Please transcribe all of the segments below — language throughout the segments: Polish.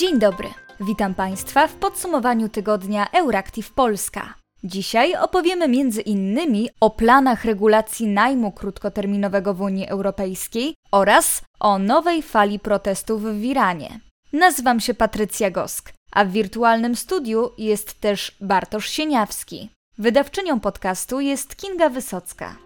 Dzień dobry. Witam Państwa w podsumowaniu tygodnia Euractiv Polska. Dzisiaj opowiemy między innymi o planach regulacji najmu krótkoterminowego w Unii Europejskiej oraz o nowej fali protestów w Iranie. Nazywam się Patrycja Gosk, a w wirtualnym studiu jest też Bartosz Sieniawski. Wydawczynią podcastu jest Kinga Wysocka.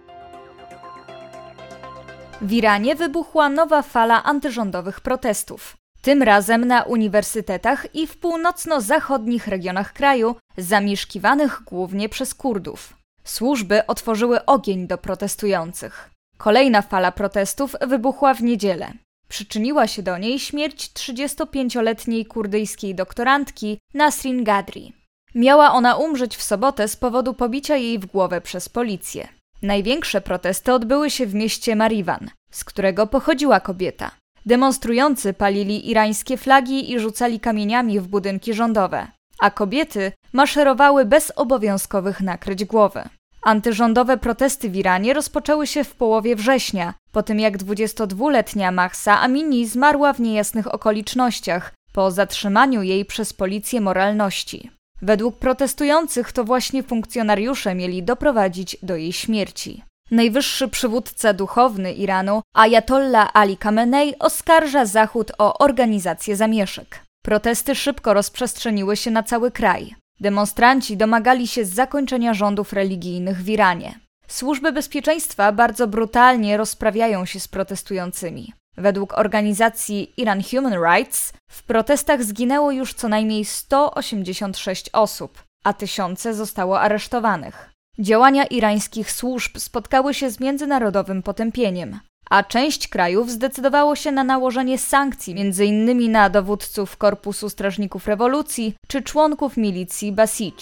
W Iranie wybuchła nowa fala antyrządowych protestów. Tym razem na uniwersytetach i w północno-zachodnich regionach kraju, zamieszkiwanych głównie przez Kurdów. Służby otworzyły ogień do protestujących. Kolejna fala protestów wybuchła w niedzielę. Przyczyniła się do niej śmierć 35-letniej kurdyjskiej doktorantki Nasrin Gadri. Miała ona umrzeć w sobotę z powodu pobicia jej w głowę przez policję. Największe protesty odbyły się w mieście Mariwan, z którego pochodziła kobieta. Demonstrujący palili irańskie flagi i rzucali kamieniami w budynki rządowe, a kobiety maszerowały bez obowiązkowych nakryć głowy. Antyrządowe protesty w Iranie rozpoczęły się w połowie września, po tym jak 22-letnia Mahsa Amini zmarła w niejasnych okolicznościach po zatrzymaniu jej przez policję moralności. Według protestujących to właśnie funkcjonariusze mieli doprowadzić do jej śmierci. Najwyższy przywódca duchowny Iranu, Ayatollah Ali Khamenei, oskarża Zachód o organizację zamieszek. Protesty szybko rozprzestrzeniły się na cały kraj. Demonstranci domagali się zakończenia rządów religijnych w Iranie. Służby bezpieczeństwa bardzo brutalnie rozprawiają się z protestującymi. Według organizacji Iran Human Rights w protestach zginęło już co najmniej 186 osób, a tysiące zostało aresztowanych. Działania irańskich służb spotkały się z międzynarodowym potępieniem, a część krajów zdecydowało się na nałożenie sankcji m.in. na dowódców Korpusu Strażników Rewolucji czy członków milicji Basij.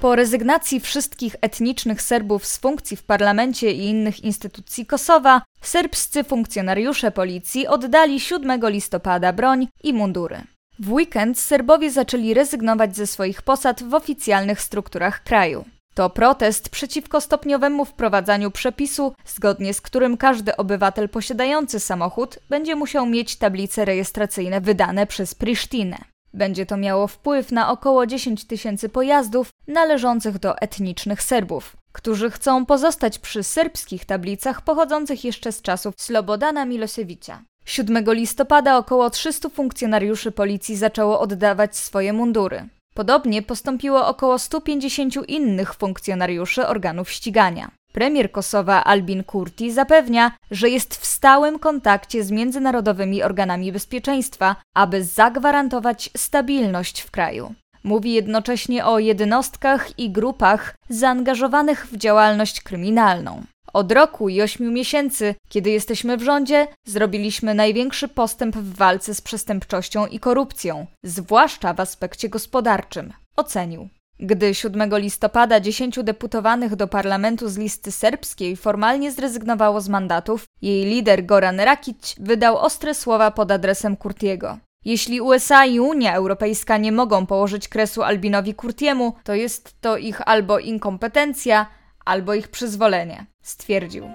Po rezygnacji wszystkich etnicznych Serbów z funkcji w parlamencie i innych instytucji Kosowa, serbscy funkcjonariusze policji oddali 7 listopada broń i mundury. W weekend Serbowie zaczęli rezygnować ze swoich posad w oficjalnych strukturach kraju. To protest przeciwko stopniowemu wprowadzaniu przepisu, zgodnie z którym każdy obywatel posiadający samochód będzie musiał mieć tablice rejestracyjne wydane przez Prisztinę. Będzie to miało wpływ na około 10 tysięcy pojazdów należących do etnicznych Serbów, którzy chcą pozostać przy serbskich tablicach pochodzących jeszcze z czasów Slobodana Milosewicza. 7 listopada około 300 funkcjonariuszy policji zaczęło oddawać swoje mundury. Podobnie postąpiło około 150 innych funkcjonariuszy organów ścigania. Premier Kosowa Albin Kurti zapewnia, że jest w stałym kontakcie z międzynarodowymi organami bezpieczeństwa, aby zagwarantować stabilność w kraju. Mówi jednocześnie o jednostkach i grupach zaangażowanych w działalność kryminalną. Od roku i ośmiu miesięcy, kiedy jesteśmy w rządzie, zrobiliśmy największy postęp w walce z przestępczością i korupcją, zwłaszcza w aspekcie gospodarczym, ocenił. Gdy 7 listopada 10 deputowanych do parlamentu z listy serbskiej formalnie zrezygnowało z mandatów, jej lider Goran Rakic wydał ostre słowa pod adresem Kurtiego. Jeśli USA i Unia Europejska nie mogą położyć kresu Albinowi Kurtiemu, to jest to ich albo inkompetencja, albo ich przyzwolenie, stwierdził.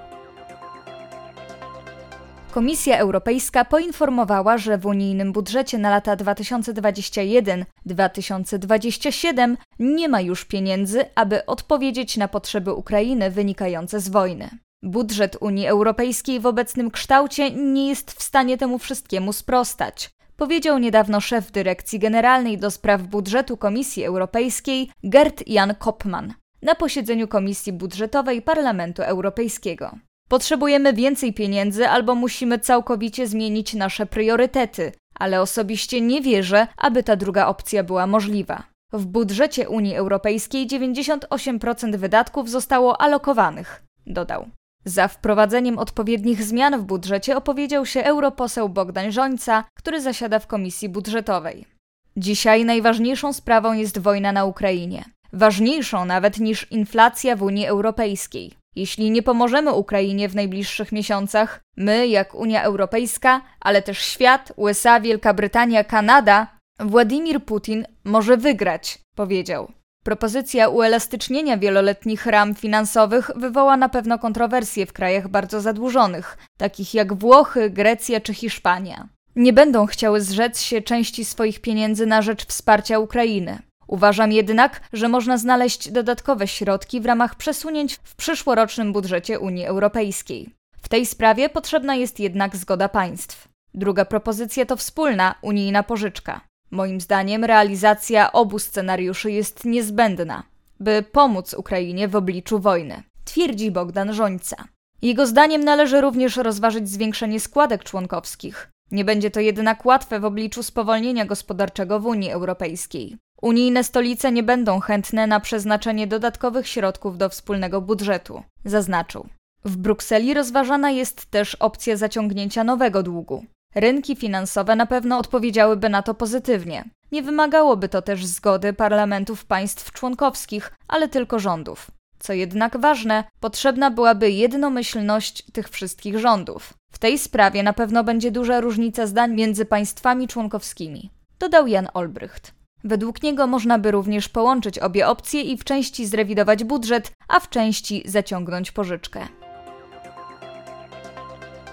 Komisja Europejska poinformowała, że w unijnym budżecie na lata 2021-2027 nie ma już pieniędzy, aby odpowiedzieć na potrzeby Ukrainy wynikające z wojny. Budżet Unii Europejskiej w obecnym kształcie nie jest w stanie temu wszystkiemu sprostać, powiedział niedawno szef Dyrekcji Generalnej do Spraw Budżetu Komisji Europejskiej Gert Jan Kopman na posiedzeniu Komisji Budżetowej Parlamentu Europejskiego. Potrzebujemy więcej pieniędzy albo musimy całkowicie zmienić nasze priorytety, ale osobiście nie wierzę, aby ta druga opcja była możliwa. W budżecie Unii Europejskiej 98% wydatków zostało alokowanych, dodał. Za wprowadzeniem odpowiednich zmian w budżecie opowiedział się europoseł Bogdan Żońca, który zasiada w Komisji Budżetowej. Dzisiaj najważniejszą sprawą jest wojna na Ukrainie ważniejszą nawet niż inflacja w Unii Europejskiej. Jeśli nie pomożemy Ukrainie w najbliższych miesiącach, my, jak Unia Europejska, ale też świat, USA, Wielka Brytania, Kanada, Władimir Putin może wygrać, powiedział. Propozycja uelastycznienia wieloletnich ram finansowych wywoła na pewno kontrowersje w krajach bardzo zadłużonych, takich jak Włochy, Grecja czy Hiszpania. nie będą chciały zrzec się części swoich pieniędzy na rzecz wsparcia Ukrainy. Uważam jednak, że można znaleźć dodatkowe środki w ramach przesunięć w przyszłorocznym budżecie Unii Europejskiej. W tej sprawie potrzebna jest jednak zgoda państw. Druga propozycja to wspólna unijna pożyczka. Moim zdaniem realizacja obu scenariuszy jest niezbędna, by pomóc Ukrainie w obliczu wojny, twierdzi Bogdan Żońca. Jego zdaniem należy również rozważyć zwiększenie składek członkowskich. Nie będzie to jednak łatwe w obliczu spowolnienia gospodarczego w Unii Europejskiej. Unijne stolice nie będą chętne na przeznaczenie dodatkowych środków do wspólnego budżetu, zaznaczył. W Brukseli rozważana jest też opcja zaciągnięcia nowego długu. Rynki finansowe na pewno odpowiedziałyby na to pozytywnie. Nie wymagałoby to też zgody parlamentów państw członkowskich, ale tylko rządów. Co jednak ważne, potrzebna byłaby jednomyślność tych wszystkich rządów. W tej sprawie na pewno będzie duża różnica zdań między państwami członkowskimi, dodał Jan Olbrycht. Według niego można by również połączyć obie opcje i w części zrewidować budżet, a w części zaciągnąć pożyczkę.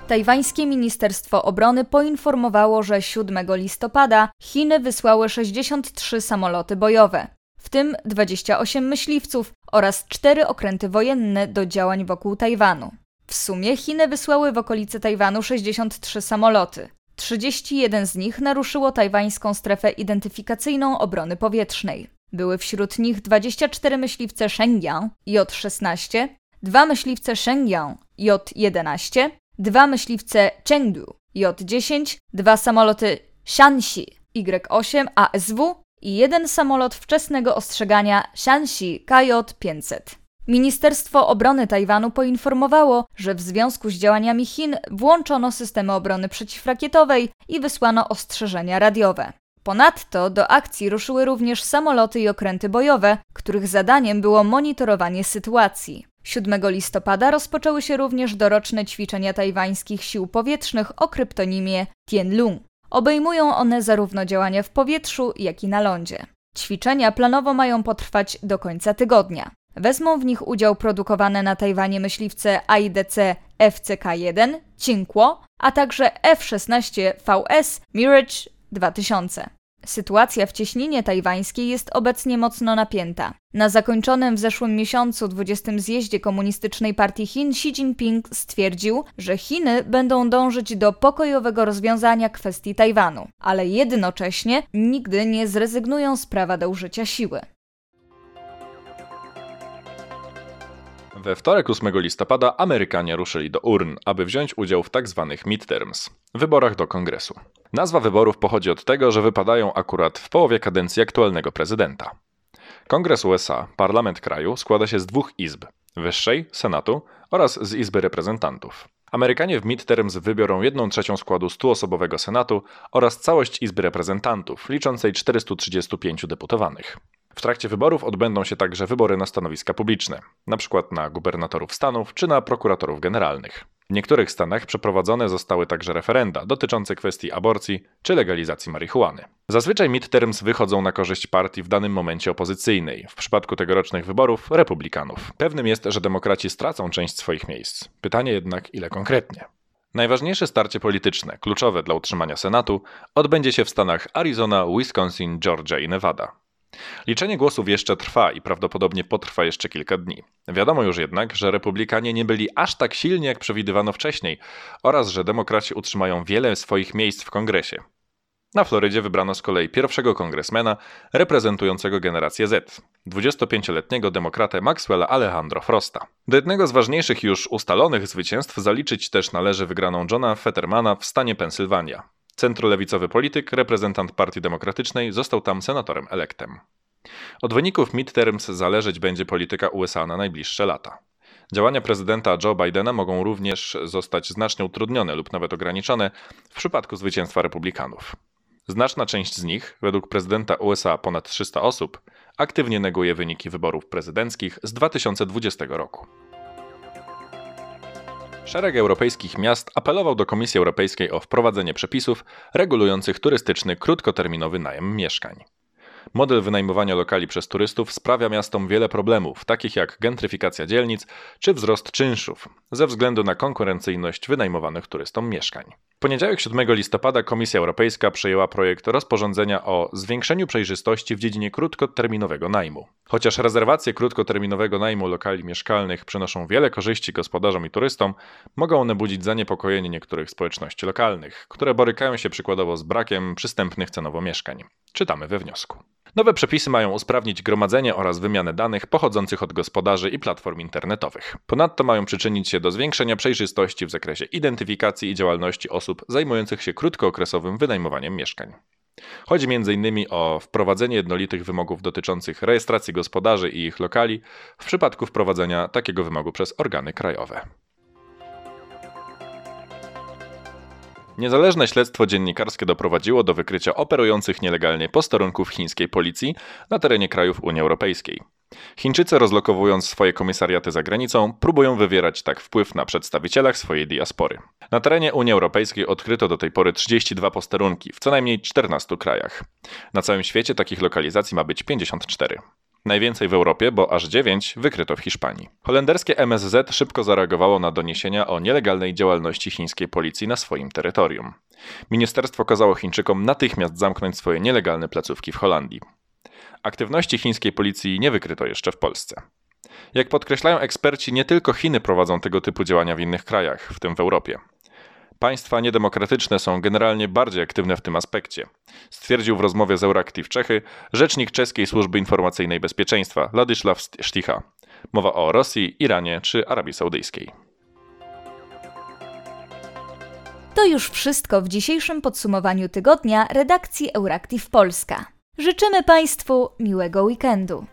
Tajwańskie Ministerstwo Obrony poinformowało, że 7 listopada Chiny wysłały 63 samoloty bojowe, w tym 28 myśliwców oraz 4 okręty wojenne do działań wokół Tajwanu. W sumie Chiny wysłały w okolice Tajwanu 63 samoloty. 31 z nich naruszyło tajwańską strefę identyfikacyjną obrony powietrznej. Były wśród nich 24 myśliwce Shenyang J-16, dwa myśliwce Shenyang J-11, dwa myśliwce Chengdu J-10, dwa samoloty Shanxi Y-8 ASW i jeden samolot wczesnego ostrzegania Shanxi KJ-500. Ministerstwo Obrony Tajwanu poinformowało, że w związku z działaniami Chin włączono systemy obrony przeciwrakietowej i wysłano ostrzeżenia radiowe. Ponadto do akcji ruszyły również samoloty i okręty bojowe, których zadaniem było monitorowanie sytuacji. 7 listopada rozpoczęły się również doroczne ćwiczenia tajwańskich sił powietrznych o kryptonimie Tianlung. Obejmują one zarówno działania w powietrzu, jak i na lądzie. Ćwiczenia planowo mają potrwać do końca tygodnia. Wezmą w nich udział produkowane na Tajwanie myśliwce AIDC FCK-1 Cinquo, a także F-16 VS Mirage 2000. Sytuacja w cieśninie tajwańskiej jest obecnie mocno napięta. Na zakończonym w zeszłym miesiącu 20. zjeździe Komunistycznej Partii Chin Xi Jinping stwierdził, że Chiny będą dążyć do pokojowego rozwiązania kwestii Tajwanu, ale jednocześnie nigdy nie zrezygnują z prawa do użycia siły. We wtorek 8 listopada Amerykanie ruszyli do urn, aby wziąć udział w tzw. Tak midterms wyborach do kongresu. Nazwa wyborów pochodzi od tego, że wypadają akurat w połowie kadencji aktualnego prezydenta. Kongres USA, parlament kraju, składa się z dwóch izb: wyższej, Senatu oraz z Izby Reprezentantów. Amerykanie w midterms wybiorą 1 trzecią składu 100-osobowego Senatu oraz całość Izby Reprezentantów, liczącej 435 deputowanych. W trakcie wyborów odbędą się także wybory na stanowiska publiczne, np. na gubernatorów stanów czy na prokuratorów generalnych. W niektórych stanach przeprowadzone zostały także referenda dotyczące kwestii aborcji czy legalizacji marihuany. Zazwyczaj midterms wychodzą na korzyść partii w danym momencie opozycyjnej, w przypadku tegorocznych wyborów republikanów. Pewnym jest, że demokraci stracą część swoich miejsc. Pytanie jednak, ile konkretnie. Najważniejsze starcie polityczne, kluczowe dla utrzymania Senatu, odbędzie się w stanach Arizona, Wisconsin, Georgia i Nevada. Liczenie głosów jeszcze trwa i prawdopodobnie potrwa jeszcze kilka dni. Wiadomo już jednak, że republikanie nie byli aż tak silni, jak przewidywano wcześniej, oraz że demokraci utrzymają wiele swoich miejsc w kongresie. Na Florydzie wybrano z kolei pierwszego kongresmena reprezentującego generację Z, 25-letniego demokratę Maxwella Alejandro Frosta. Do jednego z ważniejszych już ustalonych zwycięstw zaliczyć też należy wygraną Johna Fettermana w stanie Pensylwania. Centrolewicowy polityk, reprezentant Partii Demokratycznej, został tam senatorem elektem. Od wyników midterms zależeć będzie polityka USA na najbliższe lata. Działania prezydenta Joe Bidena mogą również zostać znacznie utrudnione lub nawet ograniczone w przypadku zwycięstwa republikanów. Znaczna część z nich, według prezydenta USA ponad 300 osób, aktywnie neguje wyniki wyborów prezydenckich z 2020 roku. Szereg europejskich miast apelował do Komisji Europejskiej o wprowadzenie przepisów regulujących turystyczny krótkoterminowy najem mieszkań. Model wynajmowania lokali przez turystów sprawia miastom wiele problemów, takich jak gentryfikacja dzielnic czy wzrost czynszów, ze względu na konkurencyjność wynajmowanych turystom mieszkań. Poniedziałek 7 listopada Komisja Europejska przyjęła projekt rozporządzenia o zwiększeniu przejrzystości w dziedzinie krótkoterminowego najmu. Chociaż rezerwacje krótkoterminowego najmu lokali mieszkalnych przynoszą wiele korzyści gospodarzom i turystom, mogą one budzić zaniepokojenie niektórych społeczności lokalnych, które borykają się przykładowo z brakiem przystępnych cenowo mieszkań. Czytamy we wniosku. Nowe przepisy mają usprawnić gromadzenie oraz wymianę danych pochodzących od gospodarzy i platform internetowych. Ponadto mają przyczynić się do zwiększenia przejrzystości w zakresie identyfikacji i działalności osób zajmujących się krótkookresowym wynajmowaniem mieszkań. Chodzi m.in. o wprowadzenie jednolitych wymogów dotyczących rejestracji gospodarzy i ich lokali w przypadku wprowadzenia takiego wymogu przez organy krajowe. Niezależne śledztwo dziennikarskie doprowadziło do wykrycia operujących nielegalnie posterunków chińskiej policji na terenie krajów Unii Europejskiej. Chińczycy, rozlokowując swoje komisariaty za granicą, próbują wywierać tak wpływ na przedstawicielach swojej diaspory. Na terenie Unii Europejskiej odkryto do tej pory 32 posterunki w co najmniej 14 krajach. Na całym świecie takich lokalizacji ma być 54. Najwięcej w Europie, bo aż 9 wykryto w Hiszpanii. Holenderskie MSZ szybko zareagowało na doniesienia o nielegalnej działalności chińskiej policji na swoim terytorium. Ministerstwo kazało Chińczykom natychmiast zamknąć swoje nielegalne placówki w Holandii. Aktywności chińskiej policji nie wykryto jeszcze w Polsce. Jak podkreślają eksperci, nie tylko Chiny prowadzą tego typu działania w innych krajach, w tym w Europie. Państwa niedemokratyczne są generalnie bardziej aktywne w tym aspekcie, stwierdził w rozmowie z Euractiv Czechy rzecznik czeskiej służby informacyjnej bezpieczeństwa Ladisław Szticha. Mowa o Rosji, Iranie czy Arabii Saudyjskiej. To już wszystko w dzisiejszym podsumowaniu tygodnia redakcji Euractiv Polska. Życzymy Państwu miłego weekendu.